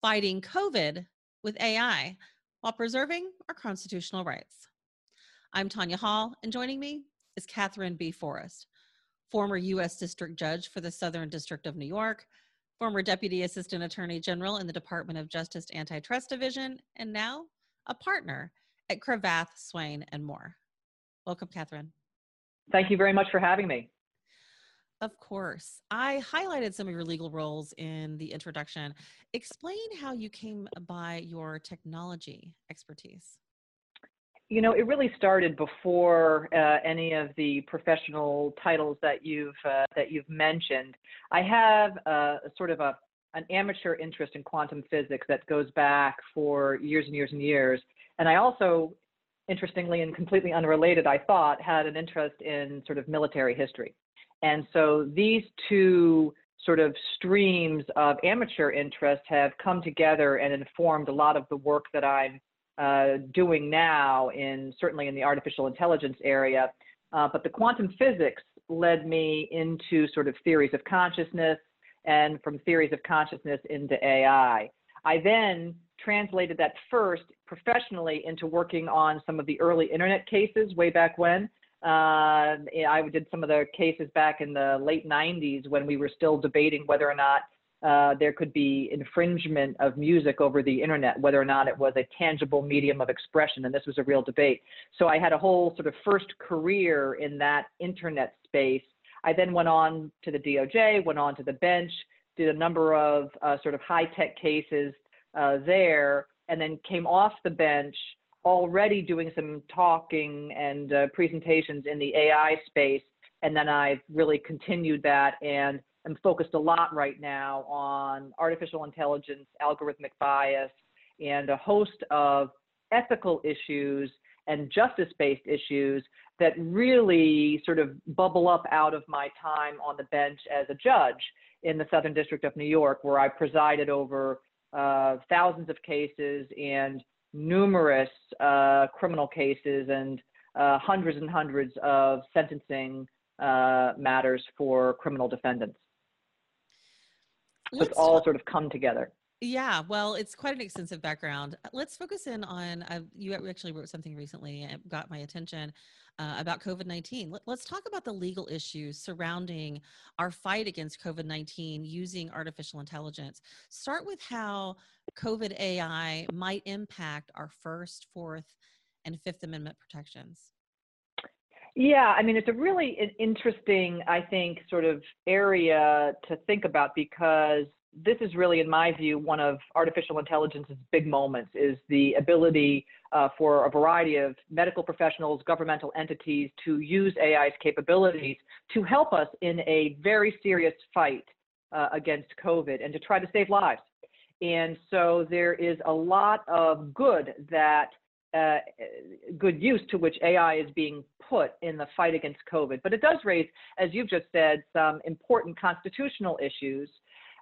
fighting COVID with AI while preserving our constitutional rights. I'm Tanya Hall, and joining me is Katherine B. Forrest, former U.S. District Judge for the Southern District of New York, former Deputy Assistant Attorney General in the Department of Justice Antitrust Division, and now a partner at Cravath, Swaine, and Moore. Welcome, Katherine. Thank you very much for having me. Of course. I highlighted some of your legal roles in the introduction. Explain how you came by your technology expertise. You know, it really started before uh, any of the professional titles that you've uh, that you've mentioned. I have uh, sort of a an amateur interest in quantum physics that goes back for years and years and years. And I also, interestingly and completely unrelated, I thought, had an interest in sort of military history. And so these two sort of streams of amateur interest have come together and informed a lot of the work that I'm uh, doing now in certainly in the artificial intelligence area. Uh, but the quantum physics led me into sort of theories of consciousness and from theories of consciousness into AI. I then translated that first professionally into working on some of the early internet cases way back when. Uh, I did some of the cases back in the late 90s when we were still debating whether or not uh, there could be infringement of music over the internet, whether or not it was a tangible medium of expression, and this was a real debate. So I had a whole sort of first career in that internet space. I then went on to the DOJ, went on to the bench, did a number of uh, sort of high tech cases uh, there, and then came off the bench already doing some talking and uh, presentations in the AI space. And then I've really continued that and am focused a lot right now on artificial intelligence, algorithmic bias, and a host of ethical issues and justice based issues that really sort of bubble up out of my time on the bench as a judge in the Southern District of New York, where I presided over uh, thousands of cases and numerous uh, criminal cases and uh, hundreds and hundreds of sentencing uh, matters for criminal defendants. So it's all sort of come together. Yeah, well, it's quite an extensive background. Let's focus in on uh, you actually wrote something recently and got my attention uh, about COVID 19. Let, us talk about the legal issues surrounding our fight against COVID 19 using artificial intelligence. Start with how COVID AI might impact our First, Fourth, and Fifth Amendment protections. Yeah, I mean, it's a really interesting, I think, sort of area to think about because this is really, in my view, one of artificial intelligence's big moments is the ability uh, for a variety of medical professionals, governmental entities to use AI's capabilities to help us in a very serious fight uh, against COVID and to try to save lives. And so there is a lot of good that uh, good use to which AI is being put in the fight against COVID. But it does raise, as you've just said, some important constitutional issues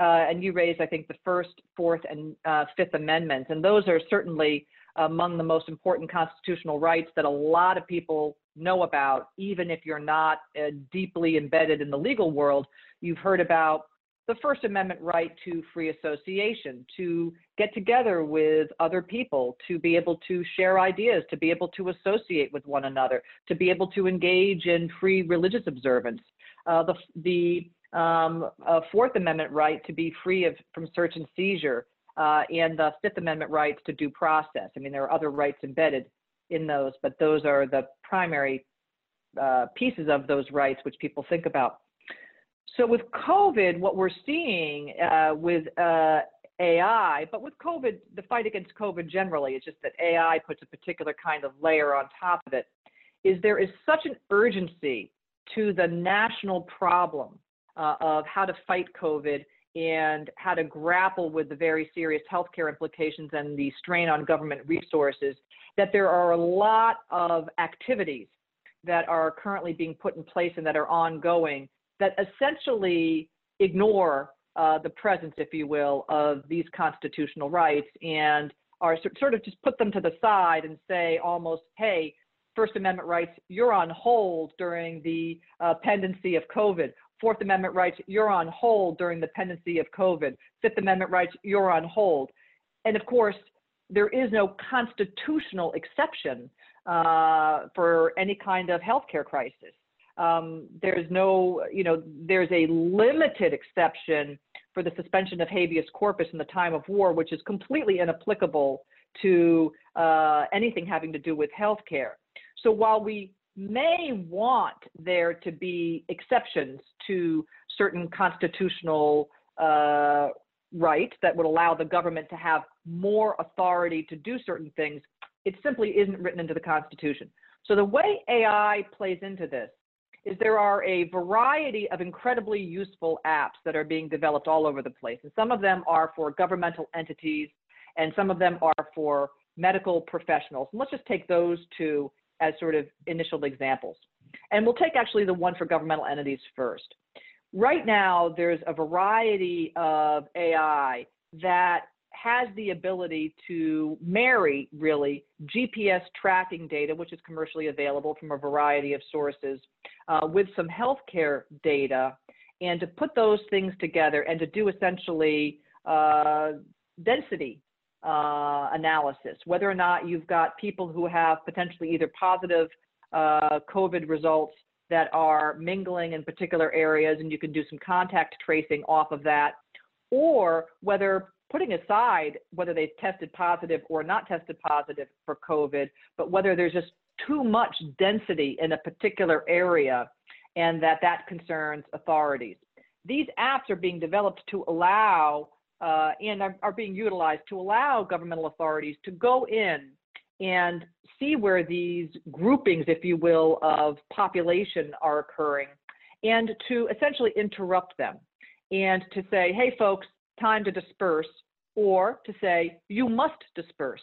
uh, and you raised, I think, the first, fourth, and uh, fifth amendments, and those are certainly among the most important constitutional rights that a lot of people know about, even if you're not uh, deeply embedded in the legal world. You've heard about the First Amendment right to free association, to get together with other people, to be able to share ideas, to be able to associate with one another, to be able to engage in free religious observance. Uh, the, the um, a Fourth Amendment right to be free of, from search and seizure, uh, and the Fifth Amendment rights to due process. I mean, there are other rights embedded in those, but those are the primary uh, pieces of those rights which people think about. So with COVID, what we're seeing uh, with uh, AI, but with COVID, the fight against COVID generally, is just that AI puts a particular kind of layer on top of it, is there is such an urgency to the national problem uh, of how to fight COVID and how to grapple with the very serious healthcare implications and the strain on government resources, that there are a lot of activities that are currently being put in place and that are ongoing that essentially ignore uh, the presence, if you will, of these constitutional rights and are sort of just put them to the side and say almost, hey, First Amendment rights, you're on hold during the uh, pendency of COVID. Fourth Amendment rights, you're on hold during the pendency of COVID. Fifth Amendment rights, you're on hold. and of course, there is no constitutional exception uh, for any kind of healthcare crisis. Um, there's no, you know, there's a limited exception for the suspension of habeas corpus in the time of war, which is completely inapplicable to uh, anything having to do with healthcare. So while we may want there to be exceptions to certain constitutional uh, rights that would allow the government to have more authority to do certain things, it simply isn't written into the Constitution. So the way AI plays into this is there are a variety of incredibly useful apps that are being developed all over the place. And some of them are for governmental entities, and some of them are for medical professionals. And let's just take those two as sort of initial examples. And we'll take actually the one for governmental entities first. Right now, there's a variety of AI that has the ability to marry really GPS tracking data, which is commercially available from a variety of sources, uh, with some healthcare data, and to put those things together and to do essentially uh, density uh, analysis, whether or not you've got people who have potentially either positive uh, COVID results that are mingling in particular areas, and you can do some contact tracing off of that, or whether putting aside whether they've tested positive or not tested positive for COVID, but whether there's just too much density in a particular area and that that concerns authorities. These apps are being developed to allow uh, and are, are being utilized to allow governmental authorities to go in and see where these groupings, if you will, of population are occurring and to essentially interrupt them and to say, hey, folks, time to disperse, or to say, you must disperse.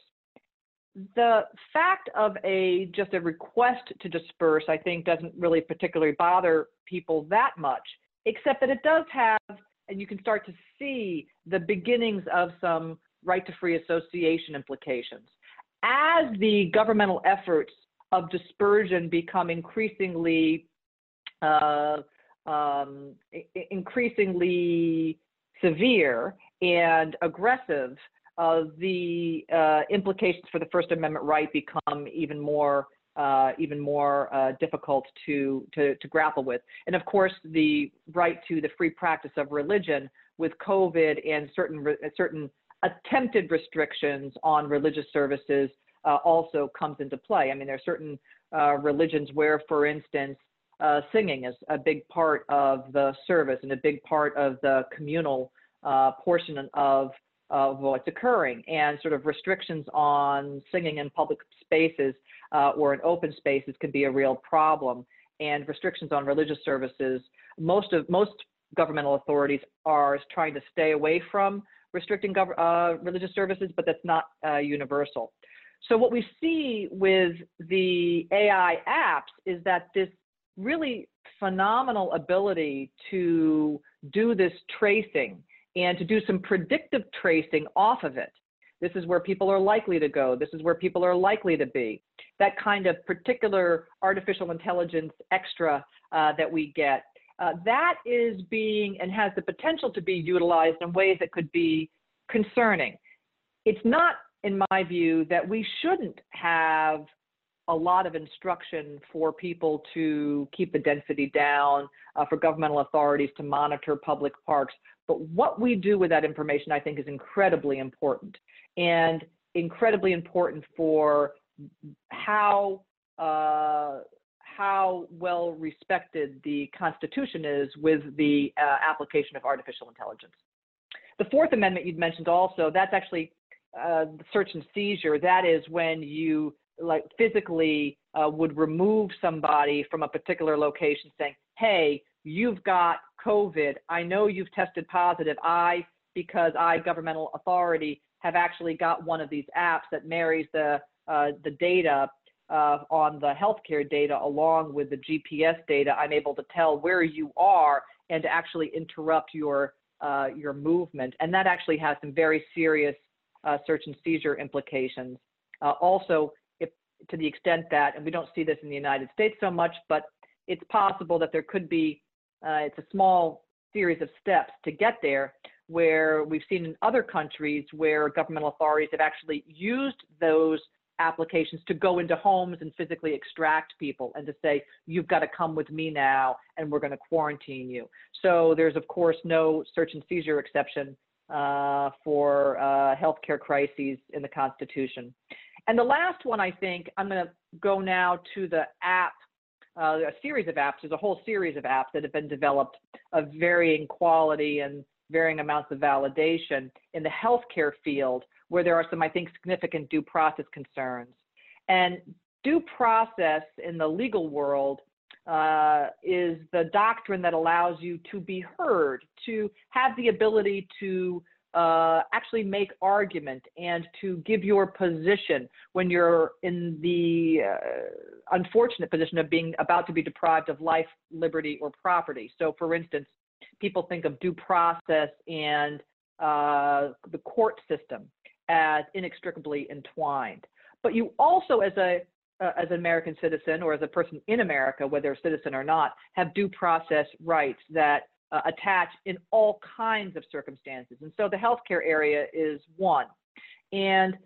The fact of a just a request to disperse, I think, doesn't really particularly bother people that much, except that it does have, and you can start to see the beginnings of some right to free association implications. As the governmental efforts of dispersion become increasingly uh, um, increasingly severe and aggressive, uh, the uh, implications for the First Amendment right become even more uh, even more uh, difficult to, to, to grapple with. And of course, the right to the free practice of religion with COVID and certain certain attempted restrictions on religious services uh, also comes into play. I mean, there are certain uh, religions where, for instance, uh, singing is a big part of the service and a big part of the communal uh, portion of of what's occurring and sort of restrictions on singing in public spaces uh, or in open spaces can be a real problem and restrictions on religious services most of most governmental authorities are trying to stay away from restricting uh, religious services but that's not uh, universal. So what we see with the ai apps is that this really phenomenal ability to do this tracing and to do some predictive tracing off of it. This is where people are likely to go. This is where people are likely to be. That kind of particular artificial intelligence extra uh, that we get, uh, that is being and has the potential to be utilized in ways that could be concerning. It's not, in my view, that we shouldn't have a lot of instruction for people to keep the density down, uh, for governmental authorities to monitor public parks. But what we do with that information, I think, is incredibly important and incredibly important for how uh, how well respected the Constitution is with the uh, application of artificial intelligence. The Fourth Amendment you'd mentioned also, that's actually uh, search and seizure. That is when you like physically uh, would remove somebody from a particular location saying, hey, you've got COVID. I know you've tested positive. I, because I, governmental authority, have actually got one of these apps that marries the, uh, the data uh, on the healthcare data along with the GPS data. I'm able to tell where you are and to actually interrupt your, uh, your movement. And that actually has some very serious uh, search and seizure implications. Uh, also, to the extent that, and we don't see this in the United States so much, but it's possible that there could be, uh, it's a small series of steps to get there, where we've seen in other countries where governmental authorities have actually used those applications to go into homes and physically extract people and to say, you've got to come with me now and we're going to quarantine you. So there's, of course, no search and seizure exception uh, for uh, healthcare crises in the Constitution. And the last one, I think, I'm going to go now to the app, uh, a series of apps. There's a whole series of apps that have been developed of varying quality and varying amounts of validation in the healthcare field where there are some, I think, significant due process concerns. And due process in the legal world uh, is the doctrine that allows you to be heard, to have the ability to uh, actually make argument and to give your position when you're in the uh, unfortunate position of being about to be deprived of life, liberty, or property. So, for instance, people think of due process and uh, the court system as inextricably entwined. But you also, as a uh, as an American citizen or as a person in America, whether a citizen or not, have due process rights that uh, attach in all kinds of circumstances. And so the healthcare area is one. And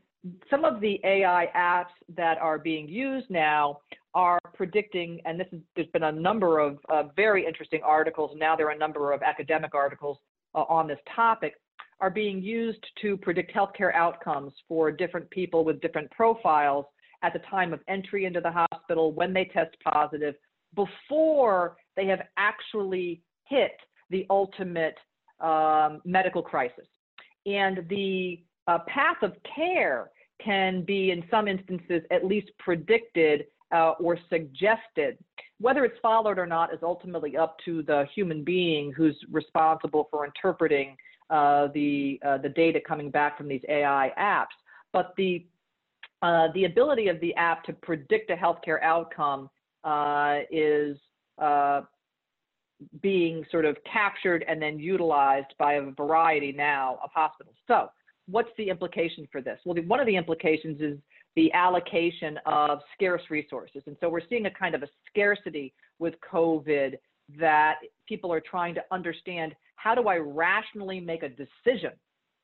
some of the AI apps that are being used now are predicting, and this is, there's been a number of uh, very interesting articles. Now there are a number of academic articles uh, on this topic are being used to predict healthcare outcomes for different people with different profiles at the time of entry into the hospital, when they test positive, before they have actually hit the ultimate um, medical crisis. And the uh, path of care can be, in some instances, at least predicted uh, or suggested. Whether it's followed or not is ultimately up to the human being who's responsible for interpreting uh, the uh, the data coming back from these AI apps. But the uh, the ability of the app to predict a healthcare outcome uh, is being sort of captured and then utilized by a variety now of hospitals. So, what's the implication for this? Well, the, one of the implications is the allocation of scarce resources. And so we're seeing a kind of a scarcity with COVID that people are trying to understand how do I rationally make a decision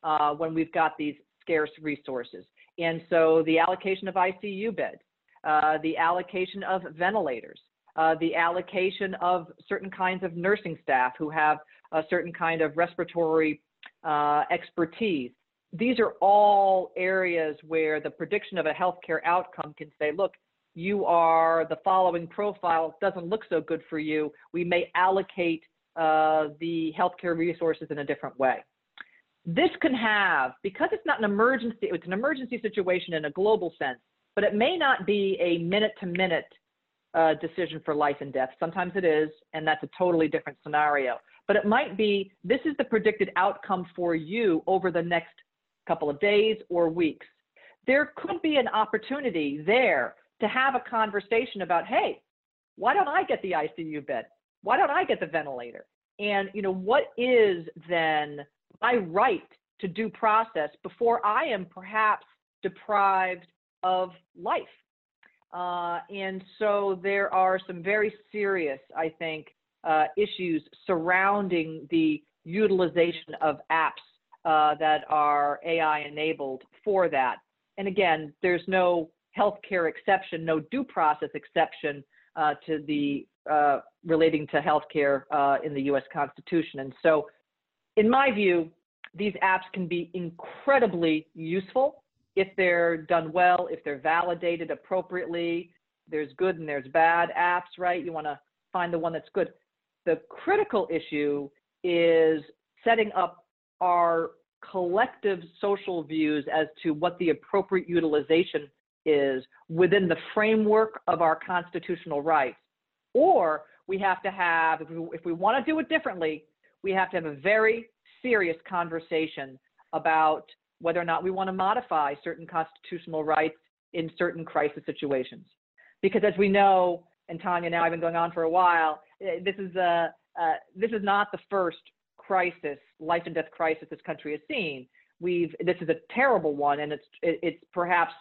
uh, when we've got these scarce resources? And so the allocation of ICU beds, uh, the allocation of ventilators, uh, the allocation of certain kinds of nursing staff who have a certain kind of respiratory uh, expertise. These are all areas where the prediction of a healthcare outcome can say, look, you are the following profile doesn't look so good for you. We may allocate uh, the healthcare resources in a different way. This can have, because it's not an emergency, it's an emergency situation in a global sense, but it may not be a minute to minute decision for life and death. Sometimes it is, and that's a totally different scenario. But it might be this is the predicted outcome for you over the next couple of days or weeks. There could be an opportunity there to have a conversation about, hey, why don't I get the ICU bed? Why don't I get the ventilator? And you know, what is then my right to due process before I am perhaps deprived of life? Uh, and so there are some very serious, I think, uh, issues surrounding the utilization of apps uh, that are AI enabled for that. And again, there's no healthcare exception, no due process exception uh, to the uh, relating to healthcare in the U.S. Constitution. And so, in my view, these apps can be incredibly useful if they're done well, if they're validated appropriately. There's good and there's bad apps, right? You want to find the one that's good. The critical issue is setting up our collective social views as to what the appropriate utilization is within the framework of our constitutional rights. Or we have to have, if we, if we want to do it differently, we have to have a very serious conversation about whether or not we want to modify certain constitutional rights in certain crisis situations. Because as we know, and Tanya, now I've been going on for a while, eh, this is, a, uh, this is not the first crisis, life and death crisis this country has seen. We've, this is a terrible one, and it's, it, it's perhaps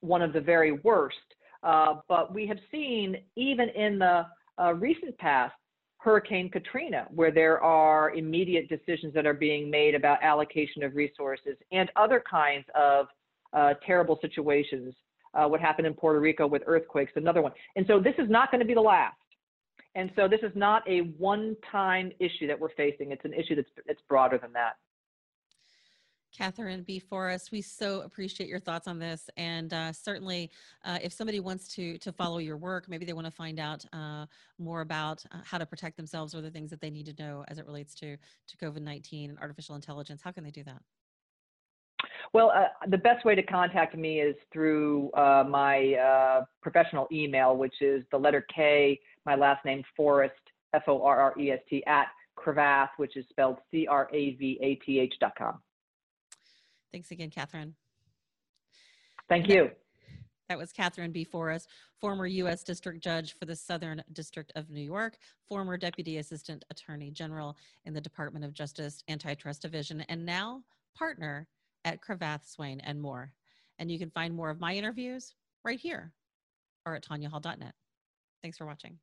one of the very worst. Uh, but we have seen, even in the uh, recent past, Hurricane Katrina, where there are immediate decisions that are being made about allocation of resources and other kinds of uh, terrible situations. Uh, what happened in Puerto Rico with earthquakes, another one. And so this is not going to be the last. And so this is not a one-time issue that we're facing. It's an issue that's it's broader than that. Katherine B. Forrest, we so appreciate your thoughts on this, and uh, certainly, uh, if somebody wants to to follow your work, maybe they want to find out uh, more about uh, how to protect themselves or the things that they need to know as it relates to to COVID nineteen and artificial intelligence. How can they do that? Well, uh, the best way to contact me is through uh, my professional email, which is the letter K, my last name Forrest, F O R R E S T at Cravath, which is spelled C R A V A T H dot com. Thanks again, Katherine. Thank you. That was Katherine B. Forrest, former U.S. District Judge for the Southern District of New York, former Deputy Assistant Attorney General in the Department of Justice Antitrust Division, and now partner at Cravath, Swaine, and Moore. And you can find more of my interviews right here or at tanyahall.net. Thanks for watching.